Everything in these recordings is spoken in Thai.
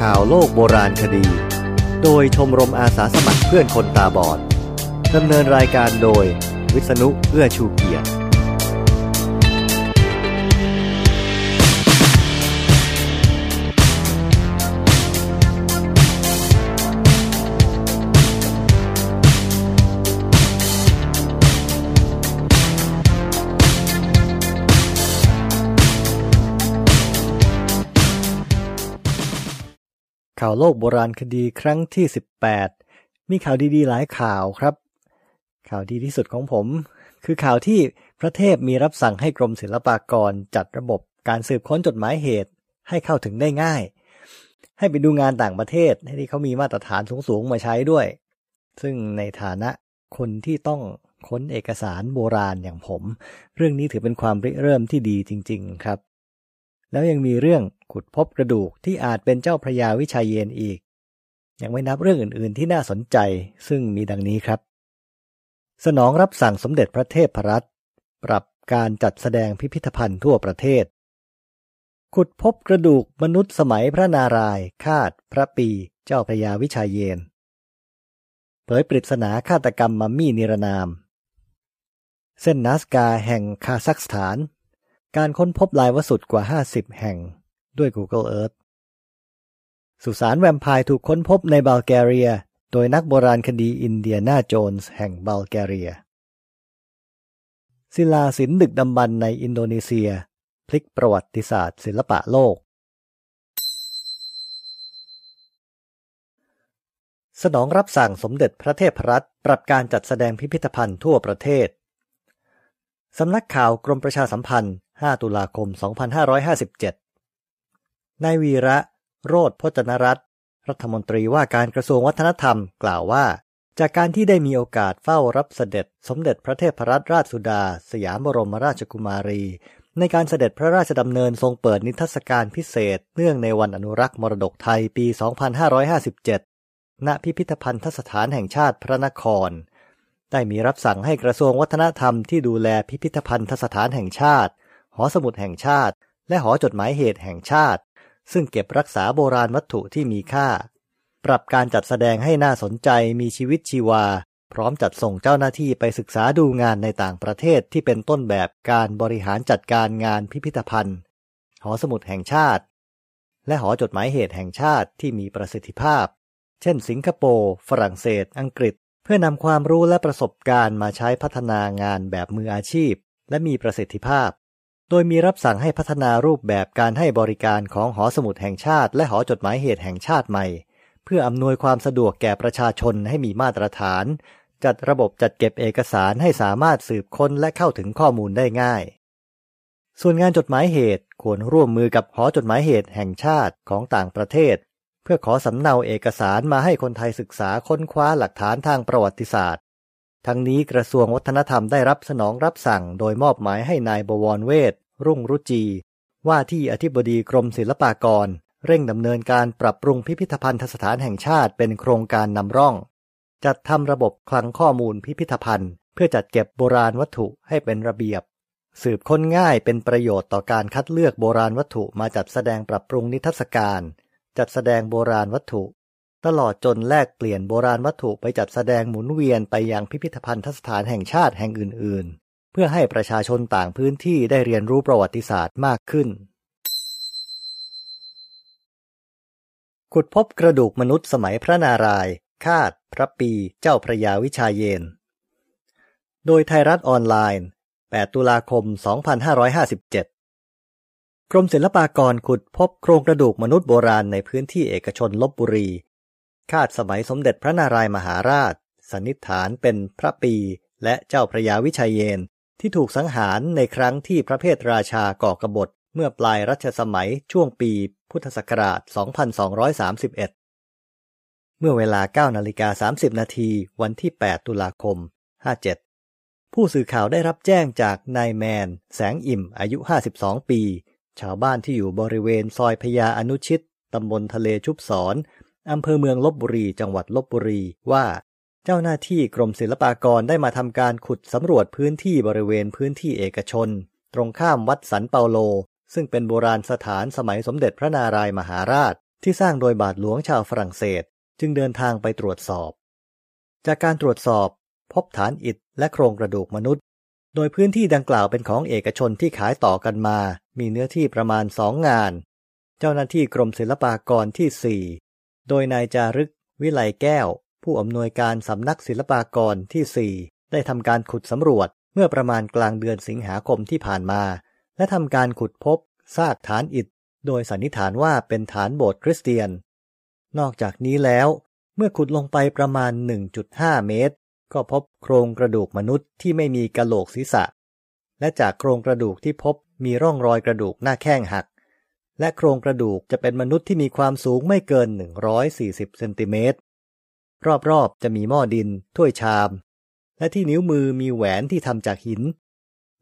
ข่าวโลกโบราณคดี โดยชมรมอาสาสมัครเพื่อนคนตาบอดดำเนินรายการโดย วิษณุเอื้อชูเกียรติ ข่าวโลกโบราณคดีครั้งที่ 18 มีข่าวดีๆ หลายข่าวครับ ข่าวดีที่สุดของผม คือข่าวที่พระเทพมีรับสั่งให้กรมศิลปากรจัดระบบการสืบค้นจดหมายเหตุให้เข้าถึงได้ง่าย ให้ไปดูงานต่างประเทศที่เขามีมาตรฐานสูงๆมาใช้ด้วย ซึ่งในฐานะคนที่ต้องค้นเอกสารโบราณอย่างผม เรื่องนี้ถือเป็นความริเริ่มที่ดีจริง ๆ ครับ แล้วยังมีเรื่องขุดพบกระดูกที่อาจเป็นเจ้าพระยาวิชัยเยนอีก ยังไม่นับเรื่องอื่นๆที่น่าสนใจซึ่งมีดังนี้ครับ สนองรับสั่งสมเด็จพระเทพรัตน์ปรับการจัดแสดงพิพิธภัณฑ์ทั่วประเทศ ขุดพบกระดูกมนุษย์สมัยพระนารายณ์คาดพระปีเจ้าพระยาวิชัยเยน เผยปริศนาฆาตกรรมมัมมี่นิรนาม เส้นนาสกาแห่งคาซัคสถาน การค้นพบลายวสุดกว่า 50 แห่งด้วย Google Earth สุสานแวมไพร์ถูกค้นพบในบัลแกเรีย โดยนักโบราณคดีอินเดียนาโจนส์แห่งบัลแกเรีย ศิลาศิลป์ดึกดำบรรพ์ในอินโดนีเซีย พลิกประวัติศาสตร์ศิลปะโลก สนองรับสั่งสมเด็จพระเทพรัตน์ปรับการจัดแสดงพิพิธภัณฑ์ทั่วประเทศ สำนักข่าวกรมประชาสัมพันธ์ 5 ตุลาคม 2557 นายวีระ โรธพจนรัตน์รัฐมนตรีว่าการกระทรวงวัฒนธรรมกล่าวว่า จากการที่ได้มีโอกาสเฝ้ารับเสด็จสมเด็จพระเทพรัตนราชสุดา สยามบรมราชกุมารี ในการเสด็จพระราชดำเนินทรงเปิดนิทรรศการพิเศษ เนื่องในวันอนุรักษ์มรดกไทยปี 2557 ณ พิพิธภัณฑสถานแห่งชาติพระนคร ได้มีรับสั่งให้กระทรวงวัฒนธรรมที่ดูแลพิพิธภัณฑสถานแห่งชาติ หอสมุดแห่งชาติ และหอจดหมายเหตุแห่งชาติ ซึ่งเก็บรักษาโบราณวัตถุที่มีค่า ปรับการจัดแสดงให้น่าสนใจมีชีวิตชีวา พร้อมจัดส่งเจ้าหน้าที่ไปศึกษาดูงานในต่างประเทศที่เป็นต้นแบบการบริหารจัดการงานพิพิธภัณฑ์ หอสมุดแห่งชาติ และหอจดหมายเหตุแห่งชาติที่มีประสิทธิภาพ เช่น สิงคโปร์ ฝรั่งเศส อังกฤษเพื่อนำความรู้และประสบการณ์มาใช้พัฒนางานแบบมืออาชีพ และมีประสิทธิภาพ โดยมีรับสั่งให้พัฒนารูปแบบการให้บริการของหอสมุดแห่งชาติ และหอจดหมายเหตุแห่งชาติใหม่ เพื่ออำนวยความสะดวกแก่ประชาชนให้มีมาตรฐาน จัดระบบจัดเก็บเอกสารให้สามารถสืบค้นและเข้าถึงข้อมูลได้ง่าย ส่วนงานจดหมายเหตุควรร่วมมือกับหอจดหมายเหตุแห่งชาติของต่างประเทศ เพื่อขอสำเนาเอกสารมาให้คนไทยศึกษาค้นคว้าหลักฐานทางประวัติศาสตร์ ทั้งนี้กระทรวงวัฒนธรรมได้รับสนองรับสั่ง โดยมอบหมายให้นายบวรเวทรุ่งรุจี ว่าที่อธิบดีกรมศิลปากร เร่งดำเนินการปรับปรุงพิพิธภัณฑสถานแห่งชาติเป็นโครงการนำร่อง จัดทำระบบคลังข้อมูลพิพิธภัณฑ์ เพื่อจัดเก็บโบราณวัตถุให้เป็นระเบียบ สืบค้นง่ายเป็นประโยชน์ต่อการคัดเลือกโบราณวัตถุมาจัดแสดงปรับปรุงนิทรรศการ จัดแสดงโบราณวัตถุ ตลอดจนแลกเปลี่ยนโบราณวัตถุไปจัดแสดงหมุนเวียนไปยังพิพิธภัณฑสถานแห่งชาติแห่งอื่น ๆ เพื่อให้ประชาชนต่างพื้นที่ได้เรียนรู้ประวัติศาสตร์มากขึ้น ขุดพบกระดูกมนุษย์สมัยพระนารายณ์คาด พระปี เจ้าพระยาวิชาเยน โดยไทยรัฐออนไลน์ 8 ตุลาคม 2557กรมศิลปากรขุดพบโครงกระดูกมนุษย์โบราณในพื้นที่เอกชนลบบุรี คาดสมัยสมเด็จพระนารายมหาราช สันนิษฐานเป็นพระปีและเจ้าพระยาวิชัยเยน ที่ถูกสังหารในครั้งที่พระเพทราชาก่อกบฏเมื่อปลายรัชสมัยช่วงปีพุทธศักราช 2231 เมื่อเวลา9นาฬิกา30 นาทีวันที่ 8 ตุลาคม 57 ผู้สื่อข่าวได้รับแจ้งจากนายแมน แสงอิ่มอายุ 52 ปี ชาวบ้านที่อยู่บริเวณซอยพญาอนุชิต ตำบลทะเลชุบสอน อำเภอเมืองลบบุรี จังหวัดลบบุรีว่า เจ้าหน้าที่กรมศิลปากรได้มาทำการขุดสำรวจพื้นที่บริเวณพื้นที่เอกชน ตรงข้ามวัดสันเปาโล ซึ่งเป็นโบราณสถานสมัยสมเด็จพระนารายมหาราช ที่สร้างโดยบาทหลวงชาวฝรั่งเศส จึงเดินทางไปตรวจสอบ จากการตรวจสอบ พบฐานอิฐและโครงกระดูกมนุษย์ โดยพื้นที่ดังกล่าวเป็นของเอกชนที่ขายต่อกันมา มีเนื้อที่ประมาณสองงาน เจ้าหน้าที่กรมศิลปากรที่4 โดยนายจารึก วิไลแก้ว ผู้อำนวยการสำนักศิลปากรที่ 4 ได้ทำการขุดสำรวจเมื่อประมาณกลางเดือนสิงหาคมที่ผ่านมา และทำการขุดพบซากฐานอิฐ โดยสันนิษฐานว่าเป็นฐานโบสถ์คริสเตียน นอกจากนี้แล้ว เมื่อขุดลงไปประมาณ 1.5 เมตร ก็พบโครงกระดูกมนุษย์ที่ไม่มีกะโหลกศีรษะ และจากโครงกระดูกที่พบมีร่องรอยกระดูกหน้าแข้งหัก และโครงกระดูกจะเป็นมนุษย์ที่มีความสูงไม่เกิน 140 เซนติเมตร รอบๆ จะมีหม้อดิน ถ้วยชาม และที่นิ้วมือมีแหวนที่ทำจากหิน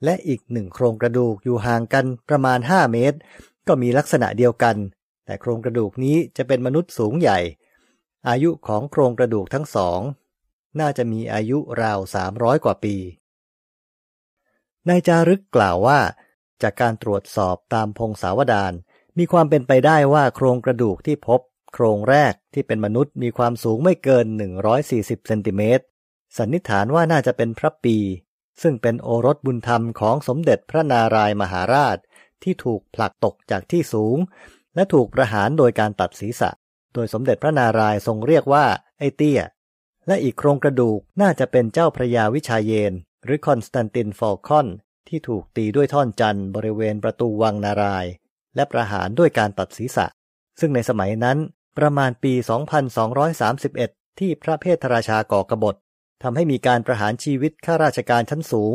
และอีกหนึ่งโครงกระดูกอยู่ห่างกันประมาณ 5 เมตร ก็มีลักษณะเดียวกัน แต่โครงกระดูกนี้จะเป็นมนุษย์สูงใหญ่ อายุของโครงกระดูกทั้งสอง น่าจะมีอายุราว 300 กว่าปีนายจารึกกล่าวว่า จากการตรวจสอบตามพงศาวดาร มีความเป็นไปได้ว่าโครงกระดูกที่พบ โครงแรกที่เป็นมนุษย์มีความสูงไม่เกิน 140 เซนติเมตร สันนิษฐานว่าน่าจะเป็นพระปี ซึ่งเป็นโอรสบุญธรรมของสมเด็จพระนารายมหาราช ที่ถูกผลักตกจากที่สูง และถูกประหารโดยการตัดศีรษะ โดยสมเด็จพระนารายณ์ทรงเรียกว่าไอเตี้ย และอีกโครงกระดูกน่าจะเป็นเจ้าพระยาวิชาเยนทร์ หรือคอนสแตนตินฟอลคอน ที่ถูกตีด้วยท่อนจันทน์บริเวณประตูวังนารายณ์ และประหารด้วยการตัดศีรษะ ซึ่งในสมัยนั้นประมาณปี 2231 ที่พระเพทราชาก่อกบฏทำให้มีการประหารชีวิตข้าราชการชั้นสูง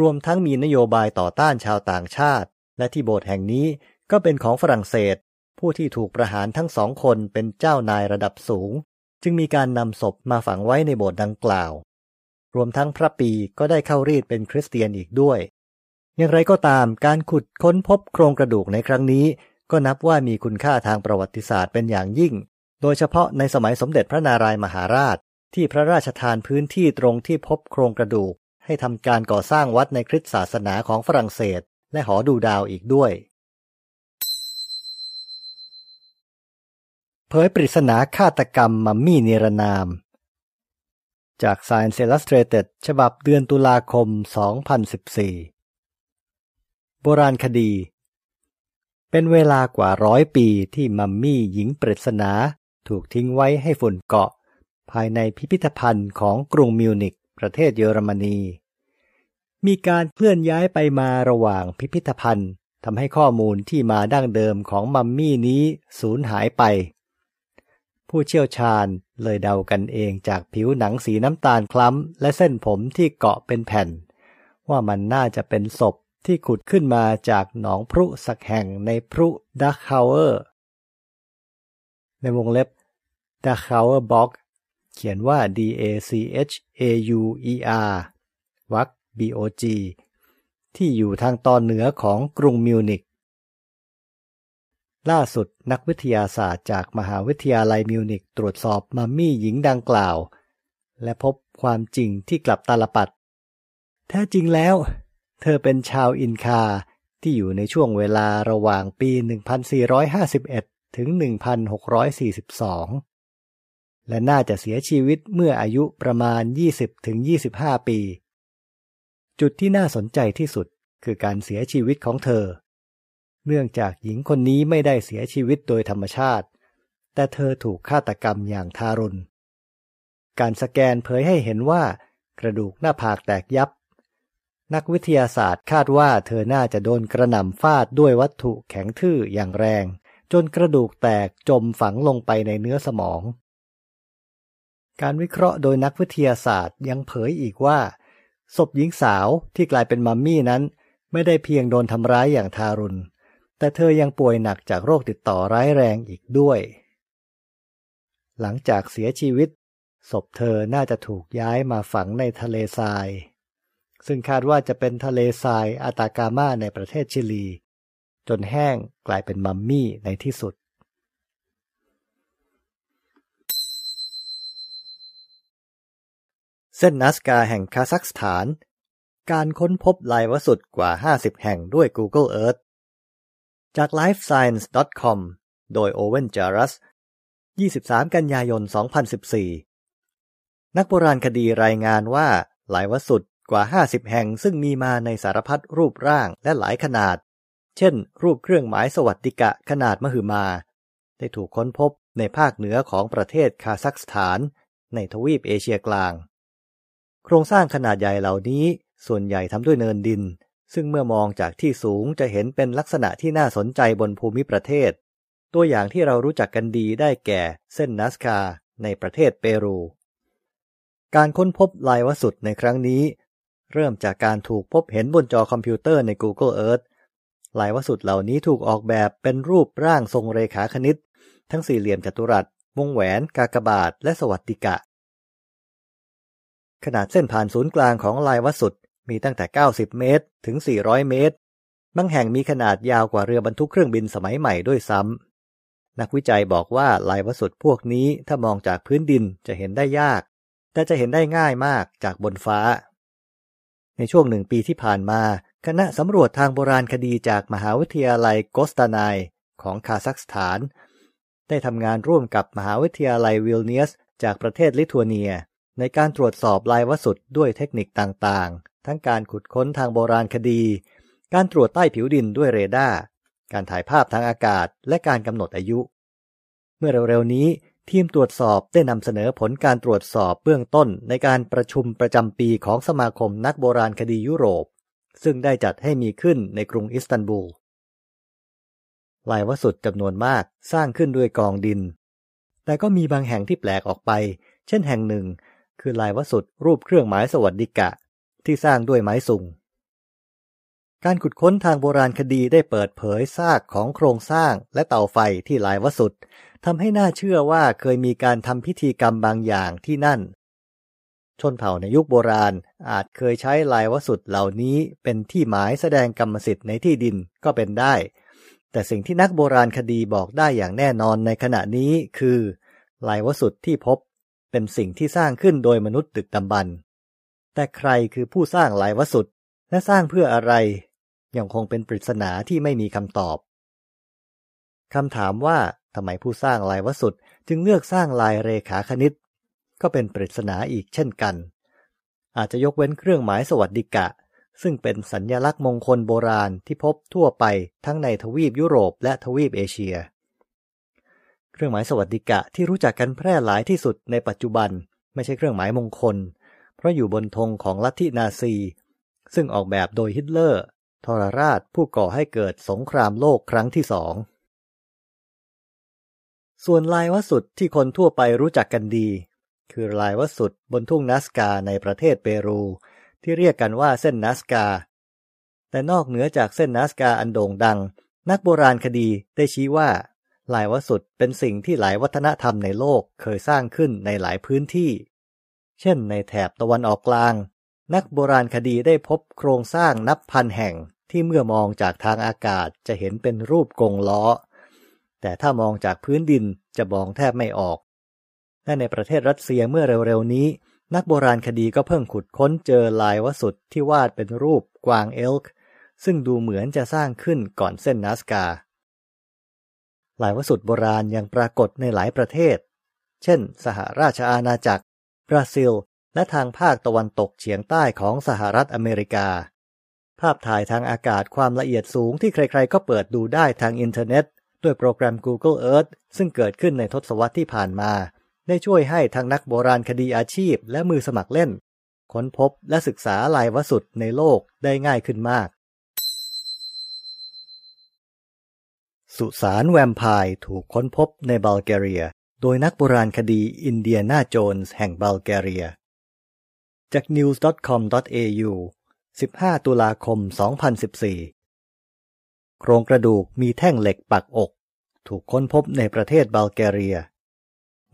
รวมทั้งมีนโยบายต่อต้านชาวต่างชาติ และที่โบสถ์แห่งนี้ก็เป็นของฝรั่งเศส ผู้ที่ถูกประหารทั้งสองคนเป็นเจ้านายระดับสูง จึงมีการนำศพมาฝังไว้ในโบสถ์ดังกล่าว รวมทั้งพระปีก็ได้เข้ารีดเป็นคริสเตียนอีกด้วย อย่างไรก็ตามการขุดค้นพบโครงกระดูกในครั้งนี้ ก็นับว่ามีคุณค่าทางประวัติศาสตร์เป็นอย่างยิ่ง โดยเฉพาะในสมัยสมเด็จพระนารายมหาราช ที่พระราชทานพื้นที่ตรงที่พบโครงกระดูก ให้ทำการก่อสร้างวัดในคริสตศาสนาของฝรั่งเศส และหอดูดาวอีกด้วย เผยปริศนาฆาตกรรมมัมมี่นิรนาม จาก Science Illustrated ฉบับเดือนตุลาคม 2014 โบราณคดี เป็นเวลากว่าร้อยปีที่มัมมี่หญิงปริศนาถูกทิ้งไว้ให้ฝุ่นเกาะ ภายในพิพิธภัณฑ์ของกรุงมิวนิกประเทศเยอรมนี มีการเคลื่อนย้ายไปมาระหว่างพิพิธภัณฑ์ทำให้ข้อมูลที่มาดั้งเดิมของมัมมี่นี้สูญหายไป ผู้เชี่ยวชาญเลยเดากันเองจากผิวหนังสีน้ำตาลคล้ำ และเส้นผมที่เกาะเป็นแผ่น ว่ามันน่าจะเป็นศพ ที่ขุดขึ้นมาจากหนองพรุสักแห่งในพรุดักฮาวเวอร์ในวงเล็บ d a c h a u e r b o g เขียนว่า D A C H A U E R วรรค B O G ที่อยู่ทางตอนเหนือของกรุงมิวนิกล่าสุดนักวิทยาศาสตร์จากมหาวิทยาลัยมิวนิกตรวจสอบมัมมี่หญิงดังกล่าว และพบความจริงที่กลับตาลปัด แท้จริงแล้ว เธอเป็นชาวอินคาที่อยู่ในช่วงเวลาระหว่างปี 1451 ถึง 1642 และน่าจะเสียชีวิตเมื่ออายุประมาณ 20-25 ปี จุดที่น่าสนใจที่สุดคือการเสียชีวิตของเธอ เนื่องจากหญิงคนนี้ไม่ได้เสียชีวิตโดยธรรมชาติ แต่เธอถูกฆาตกรรมอย่างทารุณ การสแกนเผยให้เห็นว่ากระดูกหน้าผากแตกยับ นักวิทยาศาสตร์คาดว่าเธอน่าจะโดนกระหน่ำฟาดด้วยวัตถุแข็งทื่ออย่างแรง จนกระดูกแตกจมฝังลงไปในเนื้อสมอง การวิเคราะห์โดยนักวิทยาศาสตร์ยังเผยอีกว่า ศพหญิงสาวที่กลายเป็นมัมมี่นั้น ไม่ได้เพียงโดนทำร้ายอย่างทารุณ แต่เธอยังป่วยหนักจากโรคติดต่อร้ายแรงอีกด้วย หลังจากเสียชีวิตศพเธอน่าจะถูกย้ายมาฝังในทะเลทราย ซึ่งคาดว่าจะเป็นทะเลทรายอาตากามาในประเทศชิลี จนแห้งกลายเป็นมัมมี่ในที่สุด เส้นนัสกาแห่งคาซัคสถาน การค้นพบลายวสุดกว่า 50 แห่งด้วย Google Earth จาก lifescience.com โดยโอเวนจารัส 23 กันยายน 2014 นักโบราณคดีรายงานว่าหลายวสุด กว่า 50 แห่งซึ่งมีมาในสารพัดรูปร่างและหลายขนาด เช่น รูปเครื่องหมายสวัสดิกะขนาดมหึมา ได้ถูกค้นพบในภาคเหนือของประเทศคาซัคสถาน ในทวีปเอเชียกลาง โครงสร้างขนาดใหญ่เหล่านี้ส่วนใหญ่ทำด้วยเนินดิน ซึ่งเมื่อมองจากที่สูงจะเห็นเป็นลักษณะที่น่าสนใจบนภูมิประเทศ ตัวอย่างที่เรารู้จักกันดีได้แก่เส้นนัสคาในประเทศเปรู การค้นพบลายวสุดในครั้งนี้ เริ่มจากการถูกพบเห็นบนจอคอมพิวเตอร์ใน Google Earth ลายวสุดเหล่านี้ถูกออกแบบเป็นรูปร่างทรงเรขาคณิต ทั้งสี่เหลี่ยมจัตุรัส วงแหวน กากบาท และสวัสดิกะ ขนาดเส้นผ่านศูนย์กลางของลายวัสดุมีตั้งแต่ 90 เมตร ถึง 400 เมตร บางแห่งมีขนาดยาวกว่าเรือบรรทุกเครื่องบินสมัยใหม่ด้วยซ้ำ นักวิจัยบอกว่าลายวัสดุพวกนี้ถ้ามองจากพื้นดินจะเห็นได้ยาก แต่จะเห็นได้ง่ายมากจากบนฟ้า ในช่วงหนึ่งปีที่ผ่านมา คณะสำรวจทางโบราณคดีจากมหาวิทยาลัยโกสตานายของคาซัคสถาน ได้ทำงานร่วมกับมหาวิทยาลัยวิลเนียส จากประเทศลิทัวเนีย ในการตรวจสอบลายวัสดุด้วยเทคนิคต่างๆ ทั้งการขุดค้นทางโบราณคดี การตรวจใต้ผิวดินด้วยเรดาร์ การถ่ายภาพทางอากาศ และการกำหนดอายุ เมื่อเร็วๆนี้ ทีมตรวจสอบได้นำเสนอผลการตรวจสอบเบื้องต้นในการประชุมประจำปีของสมาคมนักโบราณคดียุโรป ซึ่งได้จัดให้มีขึ้นในกรุงอิสตันบูลลายวสุจำนวนมากสร้างขึ้นด้วยกองดิน แต่ก็มีบางแห่งที่แปลกออกไป เช่นแห่งหนึ่ง คือลายวสุรูปเครื่องหมายสวัสดิกะ ที่สร้างด้วยไม้สุงการขุดค้นทางโบราณคดีได้เปิดเผยซากของโครงสร้างและเตาไฟที่ลายวสุ ทำให้น่าเชื่อว่าเคยมีการทำพิธีกรรมบางอย่างที่นั่น ชนเผ่าในยุคโบราณอาจเคยใช้ลายวสุดเหล่านี้เป็นที่หมายแสดงกรรมสิทธิ์ในที่ดินก็เป็นได้ แต่สิ่งที่นักโบราณคดีบอกได้อย่างแน่นอนในขณะนี้คือลายวสุดที่พบเป็นสิ่งที่สร้างขึ้นโดยมนุษย์ตึกดำบรรแต่ใครคือผู้สร้างลายวสุดและสร้างเพื่ออะไร ยังคงเป็นปริศนาที่ไม่มีคำตอบคำถามว่า ทำไมผู้สร้างลายวสุดจึงเลือกสร้างลายเรขาคณิต ก็เป็นปริศนาอีกเช่นกัน อาจจะยกเว้นเครื่องหมายสวัสดิกะ ซึ่งเป็นสัญญลักษณ์มงคลโบราณที่พบทั่วไปทั้งในทวีปยุโรปและทวีปเอเชีย เครื่องหมายสวัสดิกะที่รู้จักกันแพร่หลายที่สุดในปัจจุบัน ไม่ใช่เครื่องหมายมงคล เพราะอยู่บนธงของลัทธินาซี ซึ่งออกแบบโดยฮิตเลอร์ทรราชผู้ก่อให้เกิดสงครามโลกครั้งที่สอง ส่วนลายวสุดที่คนทั่วไปรู้จักกันดี คือลายวสุดบนทุ่งนัสกาในประเทศเปรู ที่เรียกกันว่าเส้นนัสกา แต่นอกเหนือจากเส้นนัสกาอันโด่งดัง นักโบราณคดีได้ชี้ว่าลายวสุดเป็นสิ่งที่หลายวัฒนธรรมในโลกเคยสร้างขึ้นในหลายพื้นที่ เช่นในแถบตะวันออกกลาง นักโบราณคดีได้พบโครงสร้างนับพันแห่งที่เมื่อมองจากทางอากาศจะเห็นเป็นรูปกงล้อ แต่ถ้ามองจากพื้นดินจะมองแทบไม่ออก และในประเทศรัสเซียเมื่อเร็วๆนี้ นักโบราณคดีก็เพิ่งขุดค้นเจอลายวสุดที่วาดเป็นรูปกวางเอลค์ซึ่งดูเหมือนจะสร้างขึ้นก่อนเส้นนัสกาลายวสุดโบราณยังปรากฏในหลายประเทศ เช่น สหราชอาณาจักร บราซิล และทางภาคตะวันตกเฉียงใต้ของสหรัฐอเมริกา ภาพถ่ายทางอากาศความละเอียดสูงที่ใครๆ ก็เปิดดูได้ทางอินเทอร์เน็ต ด้วยโปรแกรม Google Earth ซึ่งเกิดขึ้นในทศวรรษที่ผ่านมา ได้ช่วยให้ทั้งนักโบราณคดีอาชีพและมือสมัครเล่น ค้นพบและศึกษาลายวสุดในโลกได้ง่ายขึ้นมาก สุสานแวมไพร์ถูกค้นพบในบัลแกเรีย โดยนักโบราณคดีอินเดียนาโจนส์แห่งบัลแกเรีย จาก news.com.au 15 ตุลาคม 2014 โครงกระดูกมีแท่งเหล็กปักอก ถูกค้นพบในประเทศบัลแกเรีย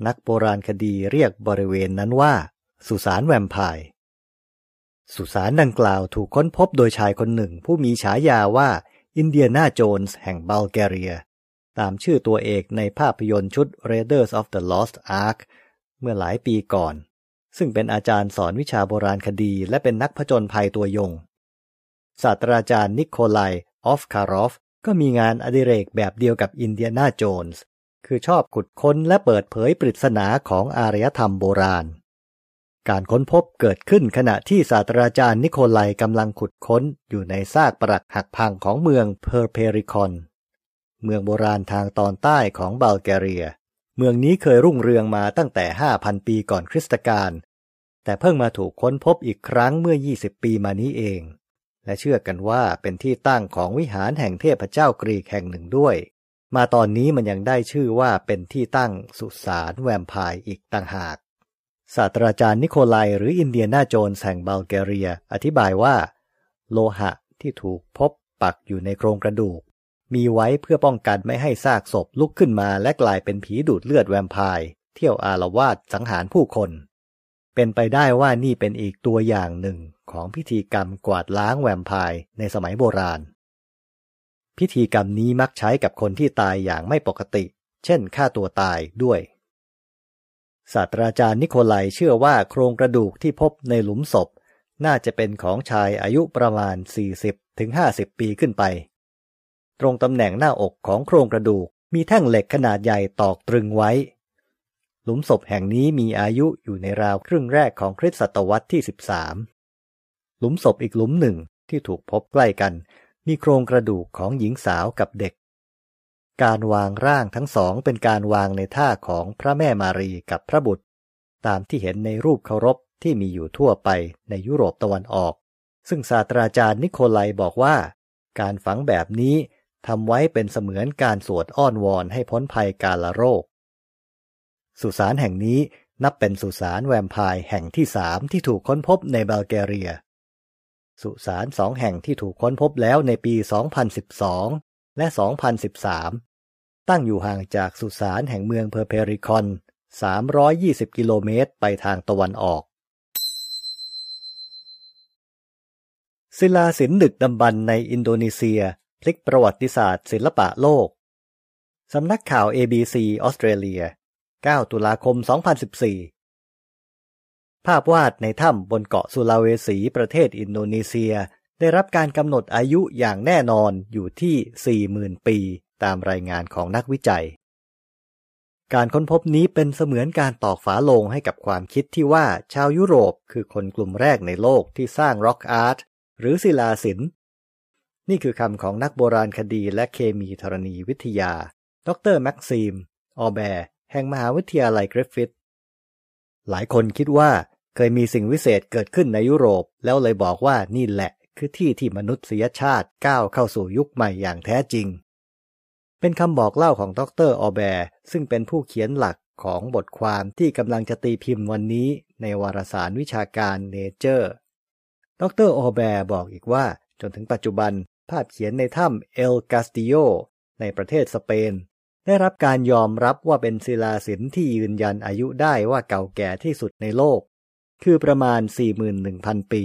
นักโบราณคดีเรียกบริเวณนั้นว่า สุสานแวมไพร์ สุสานดังกล่าวถูกค้นพบโดยชายคนหนึ่งผู้มีฉายาว่าอินเดียนาโจนส์แห่งบัลแกเรีย ตามชื่อตัวเอกในภาพยนตร์ชุด Raiders of the Lost Ark เมื่อหลายปีก่อน ซึ่งเป็นอาจารย์สอนวิชาโบราณคดีและเป็นนักผจญภัยตัวยงศาสตราจารย์นิโคไล ออฟคารอฟก็มีงานอดิเรกแบบเดียวกับอินเดียนาโจนส์ คือชอบขุดค้นและเปิดเผยปริศนาของอารยธรรมโบราณ การค้นพบเกิดขึ้นขณะที่ศาสตราจารย์นิโคลัยกำลังขุดค้นอยู่ในซากปรักหักพังของเมืองเพอร์เพริคอน เมืองโบราณทางตอนใต้ของบัลแกเรีย เมืองนี้เคยรุ่งเรืองมาตั้งแต่ 5,000 ปีก่อนคริสตกาล แต่เพิ่งมาถูกค้นพบอีกครั้งเมื่อ 20 ปีมานี้เอง และเชื่อกันว่าเป็นที่ตั้งของวิหารแห่งเทพเจ้ากรีกแห่งหนึ่งด้วย มาตอนนี้มันยังได้ชื่อว่าเป็นที่ตั้งสุสานแวมไพร์อีกต่างหาก ศาสตราจารย์นิโคลัยหรืออินเดียนาโจนแห่งบัลแกเรีย อธิบายว่า โลหะที่ถูกพบปักอยู่ในโครงกระดูก มีไว้เพื่อป้องกันไม่ให้ซากศพลุกขึ้นมาและกลายเป็นผีดูดเลือดแวมไพร์เที่ยวอารวาสสังหารผู้คน เป็นไปได้ว่านี่เป็นอีกตัวอย่างหนึ่ง ของพิธีกรรมกวาดล้างแวมไพร์ในสมัยโบราณ พิธีกรรมนี้มักใช้กับคนที่ตายอย่างไม่ปกติ เช่นฆ่าตัวตายด้วยศาสตราจารย์นิโคลัยเชื่อว่าโครงกระดูกที่พบในหลุมศพ น่าจะเป็นของชายอายุประมาณ 40-50ปีขึ้นไป ตรงตำแหน่งหน้าอกของโครงกระดูกมีแท่งเหล็กขนาดใหญ่ตอกตรึงไว้ หลุมศพแห่งนี้มีอายุอยู่ในราวครึ่งแรกของคริสตศตวรรษที่ 13 หลุมศพอีกหลุมหนึ่งที่ถูกพบใกล้กัน มีโครงกระดูกของหญิงสาวกับเด็ก การวางร่างทั้งสองเป็นการวางในท่าของพระแม่มารีกับพระบุตร ตามที่เห็นในรูปเคารพที่มีอยู่ทั่วไปในยุโรปตะวันออก ซึ่งศาสตราจารย์นิโคลัยบอกว่า การฝังแบบนี้ทำไว้เป็นเสมือนการสวดอ้อนวอนให้พ้นภัยกาลโรค สุสานแห่งนี้นับเป็นสุสานแวมไพร์แห่งที่สามที่ถูกค้นพบในบัลแกเรีย สุสานสองแห่งที่ถูกค้นพบแล้วในปี 2012 และ 2013 ตั้งอยู่ห่างจากสุสานแห่งเมืองเพอร์เพริคอน 320 กิโลเมตรไปทางตะวันออก ศิลาศิลป์ดึกดำบรรในอินโดนีเซีย พลิกประวัติศาสตร์ศิลปะโลก สำนักข่าว ABC ออสเตรเลีย 9 ตุลาคม 2014 ภาพวาดในถ้ำบนเกาะสุลาเวสีประเทศอินโดนีเซีย ได้รับการกำหนดอายุอย่างแน่นอนอยู่ที่ 40,000 ปีตามรายงานของนักวิจัย การค้นพบนี้เป็นเสมือนการตอกฝาลงให้กับความคิดที่ว่าชาวยุโรปคือคนกลุ่มแรกในโลกที่สร้าง rock art หรือศิลาศิลป์นี่คือคำของนักโบราณคดีและเคมีธรณีวิทยา ดรแม็กซีมออแบร์ แห่งมหาวิทยาลัยกริฟฟิธหลายคนคิดว่า เคยมีสิ่งวิเศษเกิดขึ้นในยุโรป แล้วเลยบอกว่านี่แหละ คือที่ที่มนุษยชาติก้าวเข้าสู่ยุคใหม่อย่างแท้จริง เป็นคำบอกเล่าของดรออแบร์ซึ่งเป็นผู้เขียนหลักของบทความที่กำลังจะตีพิมพ์วันนี้ในวารสารวิชาการเนเจอร์ดรออแบร์บอกอีกว่า จนถึงปัจจุบันภาพเขียนในถ้ำเอลกาสติโยในประเทศสเปน ได้รับการยอมรับว่าเป็นศิลาศิลป์ที่ยืนยันอายุได้ว่าเก่าแก่ที่สุดในโลก คือประมาณ 41,000 ปี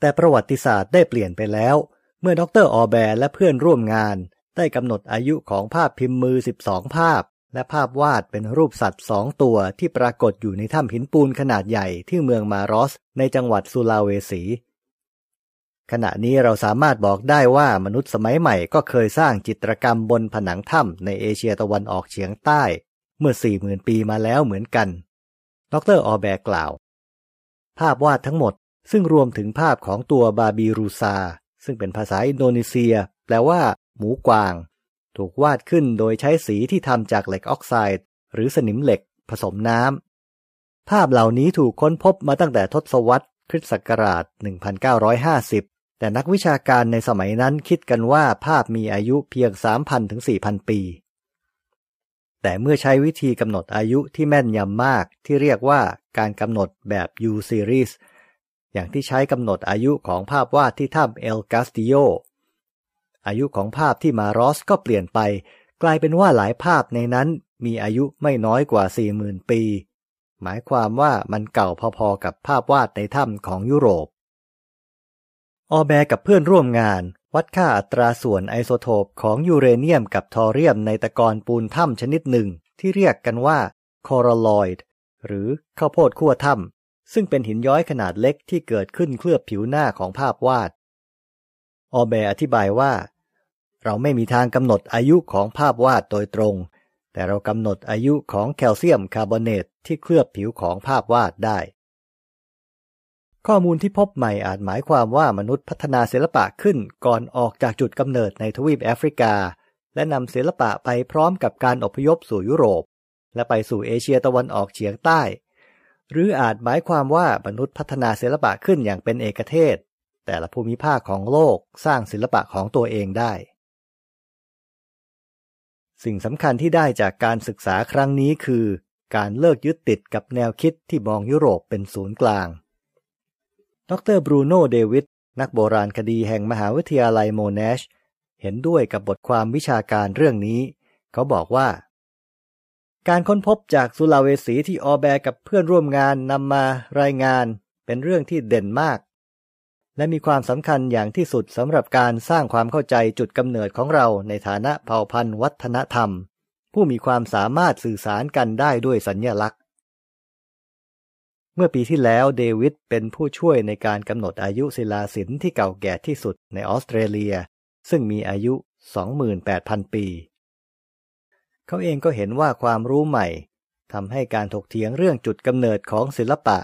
แต่ประวัติศาสตร์ได้เปลี่ยนไปแล้ว เมื่อดรออแบร์และเพื่อนร่วมงานได้กำหนดอายุของภาพพิมพ์มือ 12 ภาพ และภาพวาดเป็นรูปสัตว์สองตัวที่ปรากฏอยู่ในถ้ำหินปูนขนาดใหญ่ที่เมืองมารอส ในจังหวัดสุลาเวสี ขณะนี้เราสามารถบอกได้ว่ามนุษย์สมัยใหม่ก็เคยสร้างจิตรกรรมบนผนังถ้ำในเอเชียตะวันออกเฉียงใต้ เมื่อ 40,000 ปีมาแล้วเหมือนกัน ดรออแบกล่าว ภาพวาดทั้งหมดซึ่งรวมถึงภาพของตัวบาบีรูซา ซึ่งเป็นภาษาอินโดนีเซีย แปลว่า หมูกวาง ถูกวาดขึ้นโดยใช้สีที่ทำจากเหล็กออกไซด์ หรือสนิมเหล็ก ผสมน้ำ ภาพเหล่านี้ถูกค้นพบมาตั้งแต่ทศวรรษคริสต์ศักราช 1950 แต่นักวิชาการในสมัยนั้นคิดกันว่าภาพมีอายุเพียง 3,000ถึง4,000 ปี แต่เมื่อใช้วิธีกำหนดอายุที่แม่นยำมากที่เรียกว่าการกำหนดแบบ U series อย่างที่ใช้กำหนดอายุของภาพวาดที่ถ้ำเอลกาสติโยอายุของภาพที่มารอสก็เปลี่ยนไป กลายเป็นว่าหลายภาพในนั้นมีอายุไม่น้อยกว่า 40,000 ปี หมายความว่ามันเก่าพอๆกับภาพวาดในถ้ำของยุโรป ออแบกับเพื่อนร่วมงาน วัดค่าอัตราส่วนไอโซโทปของยูเรเนียมกับทอเรียมในตะกอนปูนถ้ำชนิดหนึ่งที่เรียกกันว่าคอรลอยด์หรือข้าวโพดขั้วถ้ำซึ่งเป็นหินย้อยขนาดเล็กที่เกิดขึ้นเคลือบผิวหน้าของภาพวาด ออแบอธิบายว่า เราไม่มีทางกำหนดอายุของภาพวาดโดยตรง แต่เรากำหนดอายุของแคลเซียมคาร์บอเนตที่เคลือบผิวของภาพวาดได้ ข้อมูลที่พบใหม่อาจหมายความว่ามนุษย์พัฒนาศิลปะขึ้นก่อนออกจากจุดกำเนิดในทวีปแอฟริกา และนำศิลปะไปพร้อมกับการอพยพสู่ยุโรป และไปสู่เอเชียตะวันออกเฉียงใต้ หรืออาจหมายความว่ามนุษย์พัฒนาศิลปะขึ้นอย่างเป็นเอกเทศ แต่ละภูมิภาคของโลกสร้างศิลปะของตัวเองได้ สิ่งสำคัญที่ได้จากการศึกษาครั้งนี้คือ การเลิกยึดติดกับแนวคิดที่มองยุโรปเป็นศูนย์กลาง ดรบรูโน่เดวิดนักโบราณคดีแห่งมหาวิทยาลัยโมเนช เห็นด้วยกับบทความวิชาการเรื่องนี้ เขาบอกว่า การค้นพบจากสุลาเวสีที่ออแบกับเพื่อนร่วมงานนำมารายงานเป็นเรื่องที่เด่นมาก และมีความสำคัญอย่างที่สุดสำหรับการสร้างความเข้าใจจุดกำเนิดของเราในฐานะเผ่าพันธุ์วัฒนธรรม ผู้มีความสามารถสื่อสารกันได้ด้วยสัญญลักษณ์ เมื่อปีที่แล้วเดวิดเป็นผู้ช่วยในการกำหนดอายุศิลาศิลป์ที่เก่าแก่ที่สุดในออสเตรเลีย ซึ่งมีอายุ 28,000 ปี เขาเองก็เห็นว่าความรู้ใหม่ทำให้การถกเถียงเรื่องจุดกำเนิดของศิลปะ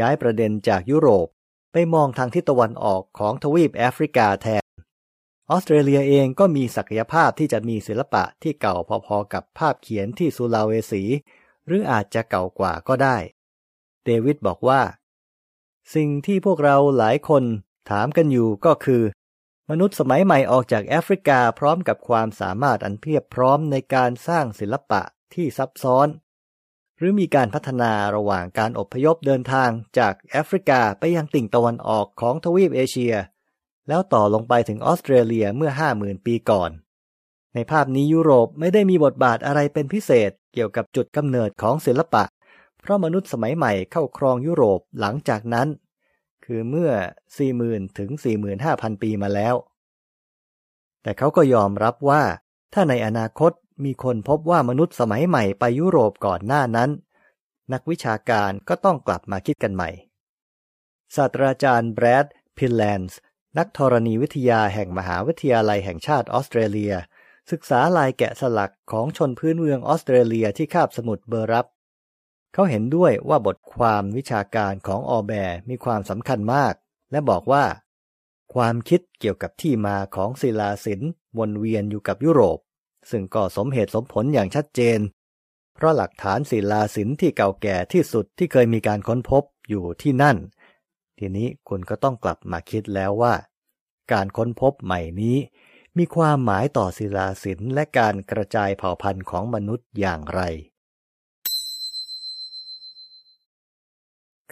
ย้ายประเด็นจากยุโรปไปมองทางทิศตะวันออกของทวีปแอฟริกาแทน ออสเตรเลียเองก็มีศักยภาพที่จะมีศิลปะที่เก่าพอๆกับภาพเขียนที่สุลาเวสี หรืออาจจะเก่ากว่าก็ได้ เดวิดบอกว่า สิ่งที่พวกเราหลายคนถามกันอยู่ก็คือ มนุษย์สมัยใหม่ออกจากแอฟริกาพร้อมกับความสามารถอันเพียบพร้อมในการสร้างศิลปะที่ซับซ้อน หรือมีการพัฒนาระหว่างการอพยพเดินทางจากแอฟริกาไปยังติ่งตะวันออกของทวีปเอเชีย แล้วต่อลงไปถึงออสเตรเลียเมื่อห้าหมื่นปีก่อน ในภาพนี้ยุโรปไม่ได้มีบทบาทอะไรเป็นพิเศษเกี่ยวกับจุดกำเนิดของศิลปะ เพราะมนุษย์สมัยใหม่เข้าครองยุโรปหลังจากนั้น คือเมื่อ 40,000 ถึง 45,000 ปีมาแล้ว แต่เขาก็ยอมรับว่า ถ้าในอนาคตมีคนพบว่ามนุษย์สมัยใหม่ไปยุโรปก่อนหน้านั้น นักวิชาการก็ต้องกลับมาคิดกันใหม่ ศาสตราจารย์แบรดพิลแลนส์นักธรณีวิทยาแห่งมหาวิทยาลัยแห่งชาติออสเตรเลีย ศึกษาลายแกะสลักของชนพื้นเมืองออสเตรเลียที่คาบสมุทรเบอร์รัป เขาเห็นด้วยว่าบทความวิชาการของออแบร์มีความสำคัญมาก และบอกว่า ความคิดเกี่ยวกับที่มาของศิลาศิลป์วนเวียนอยู่กับยุโรป ซึ่งก็สมเหตุสมผลอย่างชัดเจน เพราะหลักฐานศิลาศิลป์ที่เก่าแก่ที่สุดที่เคยมีการค้นพบอยู่ที่นั่น ทีนี้คุณก็ต้องกลับมาคิดแล้วว่า การค้นพบใหม่นี้มีความหมายต่อศิลาศิลป์และการกระจายเผ่าพันธุ์ของมนุษย์อย่างไร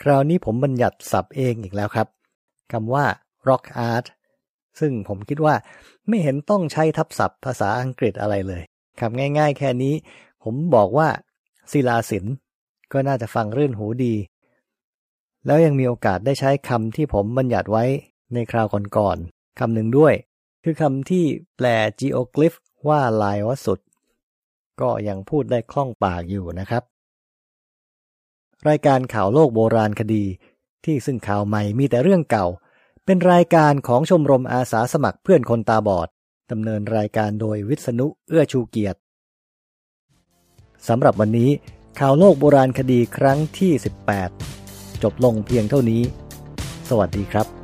คราวนี้ผมบัญญัติศัพท์เองอีกแล้วครับคำว่า rock art ซึ่งผมคิดว่าไม่เห็นต้องใช้ทับศัพท์ภาษาอังกฤษอะไรเลยคำง่าย ๆ แค่นี้ ผมบอกว่าศิลาศิลป์ก็น่าจะฟังรื่นหูดี แล้วยังมีโอกาสได้ใช้คำที่ผมบัญญัติไว้ในคราวก่อนๆคำหนึ่งด้วย คือคำที่แปล geoglyph ว่าลายวสุด ก็ยังพูดได้คล่องปากอยู่นะครับ รายการข่าวโลกโบราณคดี ที่ซึ่งข่าวใหม่มีแต่เรื่องเก่า เป็นรายการของชมรมอาสาสมัครเพื่อนคนตาบอดดำเนินรายการโดยวิษณุเอื้อชูเกียรติสำหรับวันนี้ข่าวโลกโบราณคดีครั้งที่ 18 จบลงเพียงเท่านี้ สวัสดีครับ